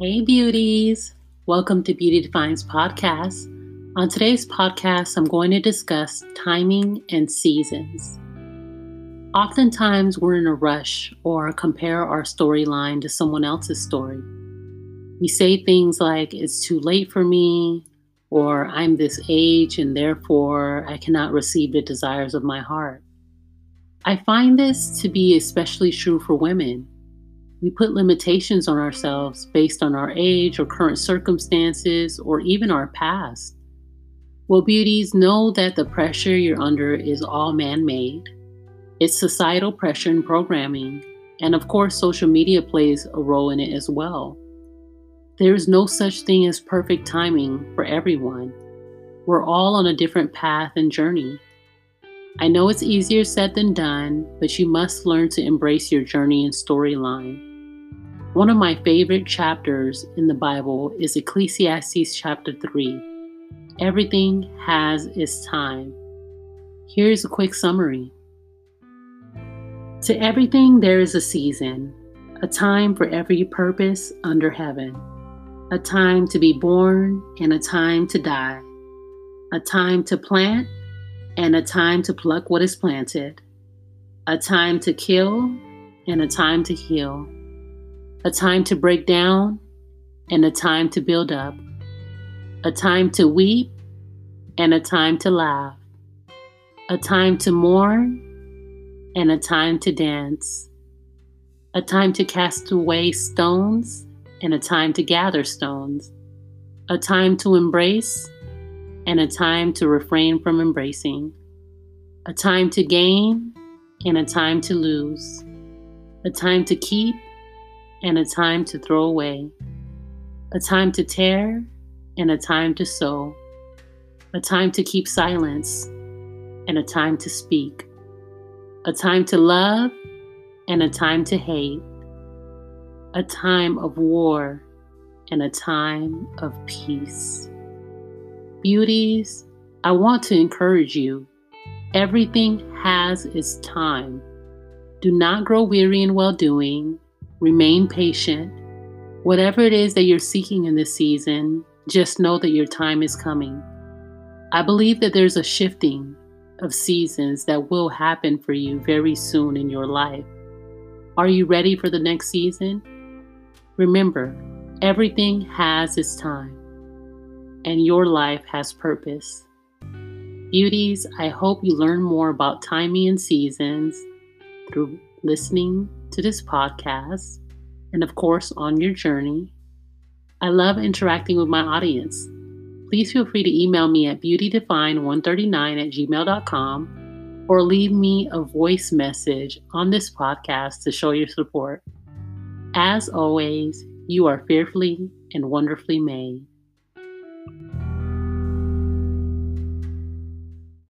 Hey, beauties. Welcome to Beauty Defines podcast. On today's podcast, I'm going to discuss timing and seasons. Oftentimes, we're in a rush or compare our storyline to someone else's story. We say things like, it's too late for me, or I'm this age and therefore I cannot receive the desires of my heart. I find this to be especially true for women. We put limitations on ourselves based on our age or current circumstances or even our past. Well, beauties, know that the pressure you're under is all man made. It's societal pressure and programming, and of course, social media plays a role in it as well. There is no such thing as perfect timing for everyone. We're all on a different path and journey. I know it's easier said than done, but you must learn to embrace your journey and storyline. One of my favorite chapters in the Bible is Ecclesiastes chapter 3. Everything has its time. Here's a quick summary To everything, there is a season, a time for every purpose under heaven a time to be born and a time to die, a time to plant and a time to pluck what is planted, a time to kill and a time to heal, a time to break down and a time to build up, a time to weep and a time to laugh, a time to mourn and a time to dance, a time to cast away stones and a time to gather stones, a time to embrace and a time to refrain from embracing, a time to gain and a time to lose, a time to keep and a time to throw away, a time to tear and a time to sow, a time to keep silence and a time to speak, a time to love and a time to hate a time of war and a time of peace. Beauties, I want to encourage you. Everything has its time. Do not grow weary in well doing. Remain patient. Whatever it is that you're seeking in this season, just know that your time is coming. I believe that there's a shifting of seasons that will happen for you very soon in your life. Are you ready for the next season? Remember, everything has its time, and your life has purpose. Beauties, I hope you learn more about timing and seasons through listening to this podcast and, of course, on your journey. I love interacting with my audience. Please feel free to email me at beautydefine139 at gmail.com or leave me a voice message on this podcast to show your support. As always, you are fearfully and wonderfully made.